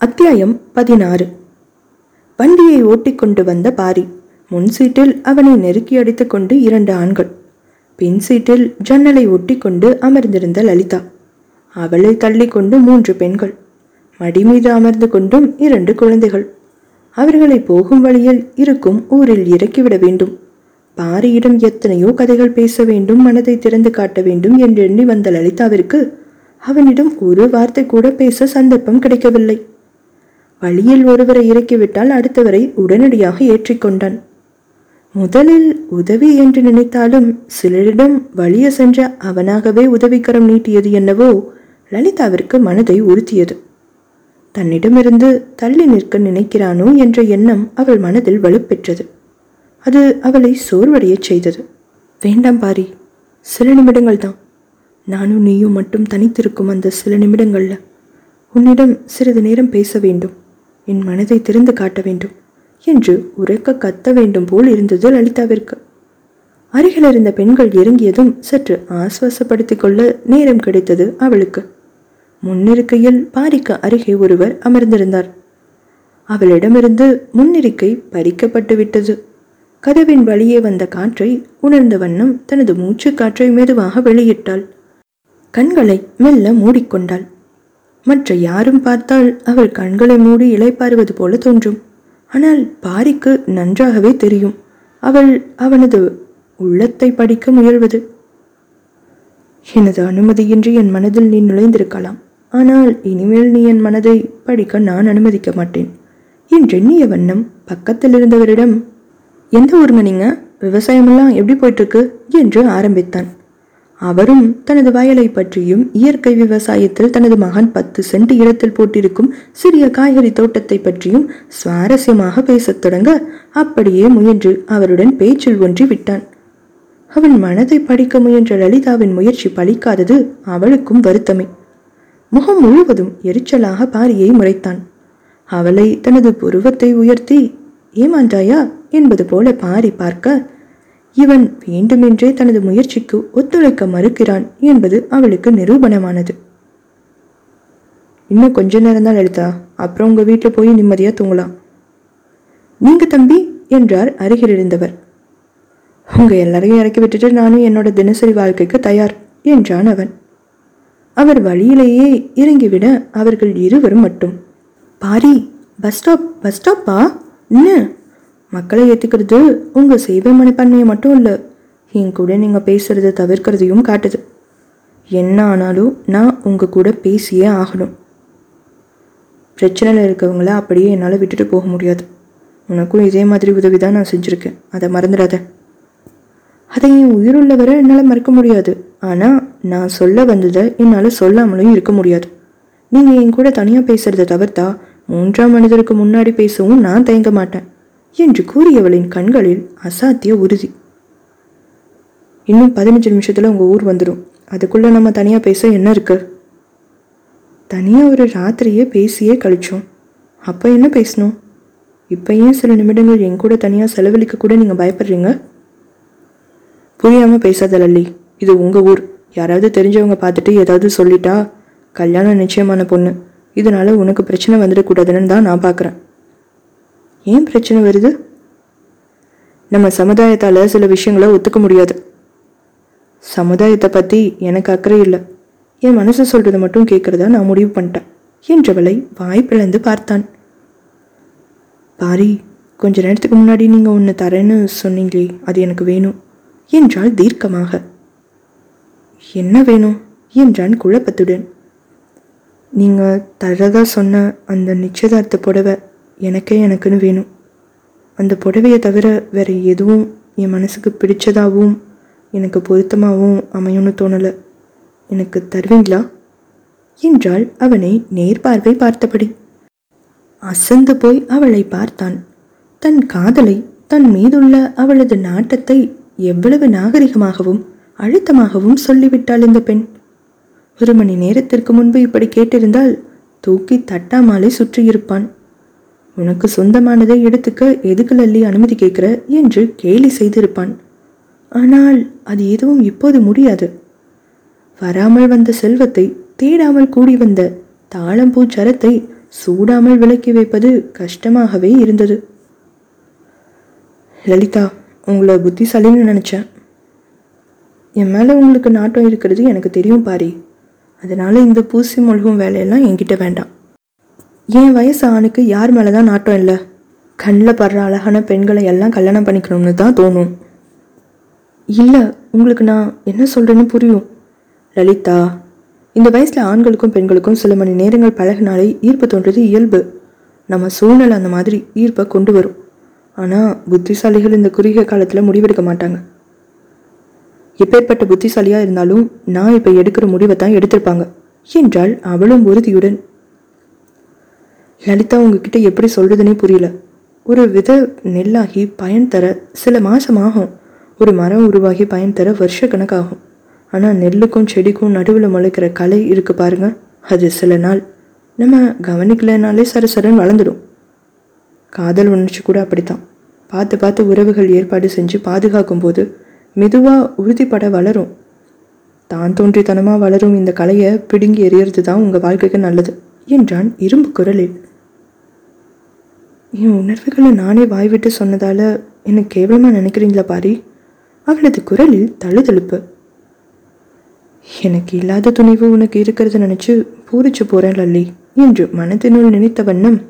அத்தியாயம் பதினாறு. வண்டியை ஓட்டிக்கொண்டு வந்த பாரி முன் சீட்டில் அவனை நெருக்கி அடித்துக்கொண்டு இரண்டு ஆண்கள். பின் சீட்டில் ஜன்னலை ஒட்டிக்கொண்டு அமர்ந்திருந்த லலிதா. அவளை தள்ளிக்கொண்டு மூன்று பெண்கள். மடி மீது அமர்ந்து கொண்டும் இரண்டு குழந்தைகள். அவர்களை போகும் வழியில் இருக்கும் ஊரில் இறக்கிவிட வேண்டும். பாரியிடம் எத்தனையோ கதைகள் பேச வேண்டும் மனதை திறந்து காட்ட வேண்டும் என்று எண்ணி வந்த லலிதாவிற்கு அவனிடம் ஒரு வார்த்தை கூட பேச சந்தர்ப்பம் கிடைக்கவில்லை. வழியில் ஒருவரை இறக்கிவிட்டால் அடுத்தவரை உடனடியாக ஏற்றிக்கொண்டான். முதலில் உதவி என்று நினைத்தாலும் சிலரிடம் வழிய சென்ற அவனாகவே உதவிக்கரம் நீட்டியது என்னவோ லலிதாவிற்கு மனதை உறுத்தியது. தன்னிடமிருந்து தள்ளி நிற்க நினைக்கிறானோ என்ற எண்ணம் அவள் மனதில் வலுப்பெற்றது. அது அவளை சோர்வடையச் செய்தது. வேண்டாம் பாரி சில நிமிடங்கள் தான் நானும் நீயும் மட்டும் தனித்திருக்கும் அந்த சில நிமிடங்கள்ல. உன்னிடம் சிறிது நேரம் பேச வேண்டும். என் மனதை திறந்து காட்ட வேண்டும் என்று உரக்க கத்த வேண்டும் போல் இருந்தது லலிதாவிற்கு. அருகில் இருந்த பெண்கள் இறங்கியதும் சற்று ஆஸ்வாசப்படுத்திக் கொள்ள நேரம் கிடைத்தது அவளுக்கு. முன்னிருக்கையில் பாரிக்கு அருகே ஒருவர் அமர்ந்திருந்தார். அவளிடமிருந்து முன்னிருக்கை பறிக்கப்பட்டு விட்டது. கதவின் வழியே வந்த காற்றை உணர்ந்த வண்ணம் தனது மூச்சு காற்றை மெதுவாக வெளியிட்டாள். கண்களை மெல்ல மூடிக்கொண்டாள். மற்ற யாரும் பார்த்தால் அவள் கண்களை மூடி இளைப்பாறுவது போல தோன்றும். ஆனால் பாரிக்கு நன்றாகவே தெரியும். அவள் அவனது உள்ளத்தை படிக்க முயல்வது. எனது அனுமதியின்றி என் மனதில் நீ நுழைந்திருக்கலாம். ஆனால் இனிமேல் நீ என் மனதை படிக்க நான் அனுமதிக்க மாட்டேன். என்றெண்ணிய வண்ணம் பக்கத்தில் இருந்தவரிடம் எந்த ஊருங்க நீங்க? விவசாயமெல்லாம் எப்படி போயிட்டுருக்கு? என்று ஆரம்பித்தான். அவரும் தனது வயலை பற்றியும் இயற்கை விவசாயத்தில் தனது மகன் பத்து சென்ட் இடத்தில் போட்டிருக்கும் சிறிய காய்கறி தோட்டத்தை பற்றியும் சுவாரஸ்யமாக பேசத் தொடங்க அப்படியே முயன்று அவருடன் பேச்சில் ஒன்றி விட்டான். அவன் மனதை படிக்க முயன்ற லலிதாவின் முயற்சி பலிக்காதது அவளுக்கும் வருத்தமே. முகம் முழுவதும் எரிச்சலாக பாரியை முறைத்தான். அவளை தனது புருவத்தை உயர்த்தி ஏமாண்டாயா என்பது போல பாரி பார்க்க இவன் வேண்டுமென்றே தனது முயற்சிக்கு ஒத்துழைக்க மறுக்கிறான் என்பது அவளுக்கு நிரூபணமானது. இன்னும் கொஞ்ச நேரம் தான் எழுத்தா? அப்புறம் உங்க வீட்டில் போய் நிம்மதியா தூங்கலாம் நீங்க தம்பி என்றார் அருகில் இருந்தவர் உங்க எல்லாரையும் இறக்கி விட்டுட்டு நானும் என்னோட தினசரி வாழ்க்கைக்கு தயார் என்றான் அவன். அவர் வழியிலேயே இறங்கிவிட அவர்கள் இருவரும் மட்டும். பாரி பஸ் ஸ்டாப் பஸ் ஸ்டாப்பா? என்ன? மக்களை ஏற்றுக்கிறது உங்கள் சேவை மனப்பான்மையை மட்டும் இல்லை. என் கூட நீங்கள் பேசுகிறத தவிர்க்கிறதையும் காட்டுது. என்ன ஆனாலும் நான் உங்கள் கூட பேசியே ஆகணும். பிரச்சனையில் இருக்கவங்கள அப்படியே என்னால் விட்டுட்டு போக முடியாது. உனக்கும் இதே மாதிரி உதவி தான் நான் செஞ்சுருக்கேன். அதை மறந்துடாத. அதை என் உயிருள்ளவரை என்னால் மறக்க முடியாது. ஆனால் நான் சொல்ல வந்ததை என்னால் சொல்லாமலும் இருக்க முடியாது. நீங்கள் என் கூட தனியாக பேசுகிறத தவிர்த்தா மூன்றாம் மனிதருக்கு முன்னாடி பேசவும் நான் தயங்க மாட்டேன். என்று கூறியவளின் கண்களில் அசாத்திய உறுதி. இன்னும் பதினஞ்சு நிமிஷத்தில் உங்கள் ஊர் வந்துடும் அதுக்குள்ளே நம்ம தனியாக பேச என்ன இருக்கு? தனியாக ஒரு ராத்திரியே பேசியே கழிச்சோம். அப்போ என்ன பேசணும்? இப்போ ஏன் சில நிமிடங்கள் என் கூட தனியாக செலவழிக்க கூட நீங்கள் பயப்படுறீங்க? புரியாமல் பேசாத லல்லி இது உங்கள் ஊர். யாராவது தெரிஞ்சவங்க பார்த்துட்டு ஏதாவது சொல்லிட்டா கல்யாணம் நிச்சயமான பொண்ணு. இதனால உனக்கு பிரச்சனை வந்துடக்கூடாதுன்னு தான் நான் பார்க்குறேன் ஏன் பிரச்சனை வருது? நம்ம சமுதாயத்தால் சில விஷயங்களை ஒத்துக்க முடியாது. சமுதாயத்தை பற்றி எனக்கு அக்கறை இல்லை. என் மனசு சொல்கிறத மட்டும் கேட்குறதா நான் முடிவு பண்ணிட்டேன். என்றவளை வாய்ப்பிழந்து பார்த்தான். பாரி கொஞ்ச நேரத்துக்கு முன்னாடி நீங்கள் ஒன்று தரேன்னு சொன்னீங்களே அது எனக்கு வேணும். என்றாள் தீர்க்கமாக. என்ன வேணும்? என்றான் குழப்பத்துடன். நீங்கள் தரதா சொன்ன அந்த நிச்சயதார்த்த புடவை எனக்கே எனக்குன்னு வேணும். அந்த புடவையை தவிர வேற எதுவும் என் மனசுக்கு பிடிச்சதாகவும் எனக்கு பொருத்தமாகவும் அமையும்னு தோணலை. எனக்கு தருவீங்களா? என்றாள் அவனை நேர்பார்வை பார்த்தபடி. அசந்து போய் அவளை பார்த்தான். தன் காதலை தன் மீதுள்ள அவளது நாட்டத்தை எவ்வளவு நாகரிகமாகவும் அழுத்தமாகவும் சொல்லிவிட்டாள் இந்த பெண். ஒரு மணி நேரத்திற்கு முன்பு இப்படி கேட்டிருந்தால் தூக்கி தட்டாமாலை சுற்றியிருப்பான். உனக்கு சொந்தமானதை எடுத்துக்க எதுக்கு லல்லி அனுமதி கேட்கிற என்று கேலி செய்திருப்பான். ஆனால் அது எதுவும் இப்போது முடியாது. வராமல் வந்த செல்வத்தை தேடாமல் கூடி வந்த தாளம்பூ சரத்தை சூடாமல் விலக்கி வைப்பது கஷ்டமாகவே இருந்தது. லலிதா உங்களை புத்திசாலின்னு நினச்சேன். என் மேலே உங்களுக்கு நாட்டம் இருக்கிறது எனக்கு தெரியும் பாரி. அதனால இந்த பூசி மொழிகும் வேலையெல்லாம் என்கிட்ட வேண்டாம். என் வயசு ஆணுக்கு யார் மேலே தான் நாட்டம் இல்லை? கண்ணில் படுற அழகான பெண்களை எல்லாம் கல்யாணம் பண்ணிக்கணும்னு தான் தோணும். இல்லை உங்களுக்கு நான் என்ன சொல்கிறேன்னு புரியும். லலிதா இந்த வயசில் ஆண்களுக்கும் பெண்களுக்கும் சில மணி நேரங்கள் பழகினாலே ஈர்ப்பு தோன்றது இயல்பு. நம்ம சூழ்நிலை அந்த மாதிரி ஈர்ப்பை கொண்டு வரும். ஆனால் புத்திசாலிகள் இந்த குறுகிய காலத்தில் முடிவெடுக்க மாட்டாங்க. எப்பேற்பட்ட புத்திசாலியாக இருந்தாலும் நான் இப்போ எடுக்கிற முடிவை தான் எடுத்திருப்பாங்க. என்றால் அவளும் உறுதியுடன் லலிதா உங்ககிட்ட எப்படி சொல்கிறதுனே புரியல. ஒரு வித நெல்லாகி பயன் தர சில மாதம் ஆகும் ஒரு மரம் உருவாகி பயன் தர வருஷ கணக்காகும் ஆனால் நெல்லுக்கும் செடிக்கும் நடுவில் முளைக்கிற கலை இருக்கு பாருங்க. அது சில நாள் நம்ம கவனிக்கலைனாலே சரன் வளர்ந்துடும். காதல் உணர்ச்சி கூட அப்படித்தான். பார்த்து பார்த்து உறவுகள் ஏற்பாடு செஞ்சு பாதுகாக்கும் போது மெதுவாக உறுதிப்பட வளரும். தான் தோன்றித்தனமாக வளரும் இந்த கலையை பிடுங்கி எறியறது தான் உங்கள் வாழ்க்கைக்கு நல்லது என்றான் இரும்பு குரலில். என் உணர்வுகளை நானே வாய்விட்டு சொன்னதால என்னை கேவலமாக நினைக்கிறீங்களா பாரி? அவளது குரலில் தழுதழுப்பு. எனக்கு இல்லாத துணிவு உனக்கு இருக்கிறத நினச்சி பூரிச்சு போகிறேன் லல்லி என்று மனத்தினுள் நினைத்த வண்ணம்.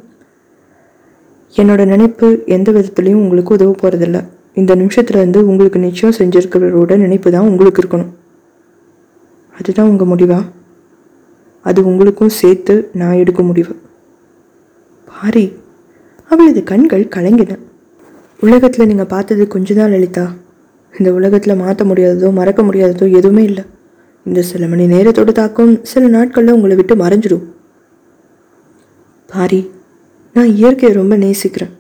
என்னோட நினைப்பு எந்த விதத்துலையும் உங்களுக்கு உதவ போகிறதில்ல இந்த நிமிஷத்துலேருந்து உங்களுக்கு நிச்சயம் செஞ்சிருக்கிறவரோட நினைப்பு தான் உங்களுக்கு இருக்கணும். அதுதான் உங்கள் முடிவா? அது உங்களுக்கும் சேர்த்து நான் எடுக்க முடிவு. பாரி அவளது கண்கள் கலங்கின. உலகத்தில் நீங்கள் பார்த்தது கொஞ்ச தான் லலிதா. இந்த உலகத்தில் மாற்ற முடியாததோ மறக்க முடியாததோ எதுவுமே இல்லை. இந்த சில மணி நேரத்தோட தாக்கம் சில நாட்களில் உங்களை விட்டு மறைஞ்சிடும் பாரி நான் இயற்கையை ரொம்ப நேசிக்கிறேன்.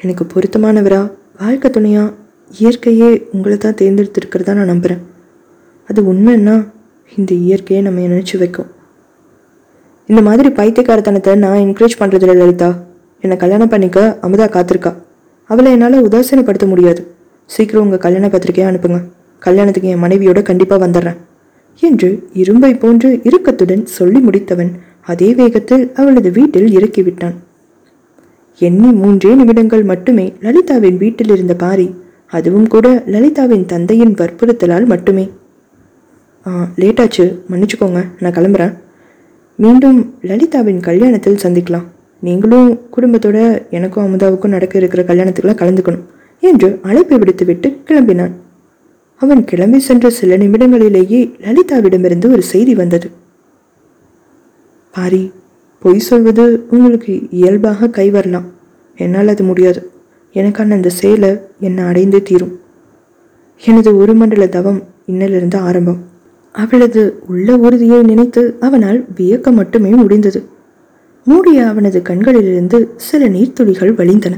எனக்கு பொருத்தமானவரா வாழ்க்கை துணையா இயற்கையே உங்களை தான் தேர்ந்தெடுத்திருக்கிறதா நான் நம்புகிறேன் அது உண்மைன்னா இந்த இயற்கையை நம்ம நினச்சி வைக்கும். இந்த மாதிரி பைத்தியக்காரத்தனத்தை நான் என்கரேஜ் பண்ணுறதில்ல லலிதா. என்னை கல்யாணம் பண்ணிக்க அமுதா காத்திருக்கா. அவளை என்னால் உதாசீனப்படுத்த முடியாது. சீக்கிரம் உங்கள் கல்யாண பத்திரிக்கையை அனுப்புங்க. கல்யாணத்துக்கு என் மனைவியோட கண்டிப்பாக வந்துடுறேன். என்று இரும்பை போன்று இறுக்கத்துடன் சொல்லி முடித்தவன் அதே வேகத்தில் அவளது வீட்டில் இறக்கிவிட்டான். எண்ணி மூன்றே நிமிடங்கள் மட்டுமே லலிதாவின் வீட்டில் இருந்த பாரி அதுவும் கூட லலிதாவின் தந்தையின் வற்புறுத்தலால் மட்டுமே. ஆ லேட்டாச்சு. மன்னிச்சுக்கோங்க. நான் கிளம்புறேன். மீண்டும் லலிதாவின் கல்யாணத்தில் சந்திக்கலாம். நீங்களும் குடும்பத்தோட எனக்கும் அமுதாவுக்கும் நடக்க இருக்கிற கல்யாணத்துக்குலாம் கலந்துக்கணும் என்று அழைப்பை விடுத்துவிட்டு கிளம்பினான். அவன் கிளம்பி சென்ற சில நிமிடங்களிலேயே லலிதாவிடமிருந்து ஒரு செய்தி வந்தது. பாரி பொய் சொல்வது உங்களுக்கு இயல்பாக கை வரலாம். என்னால் அது முடியாது. எனக்கான அந்த செயலை என்னை அடைந்தே தீரும். எனது ஒரு மண்டல தவம் இன்னிலிருந்து ஆரம்பம். அவளது உள்ள உறுதியை நினைத்து அவனால் வியக்க மட்டுமே முடிந்தது. மூடிய அவனது கண்களிலிருந்து சில நீர்த்துளிகள் வழிந்தன.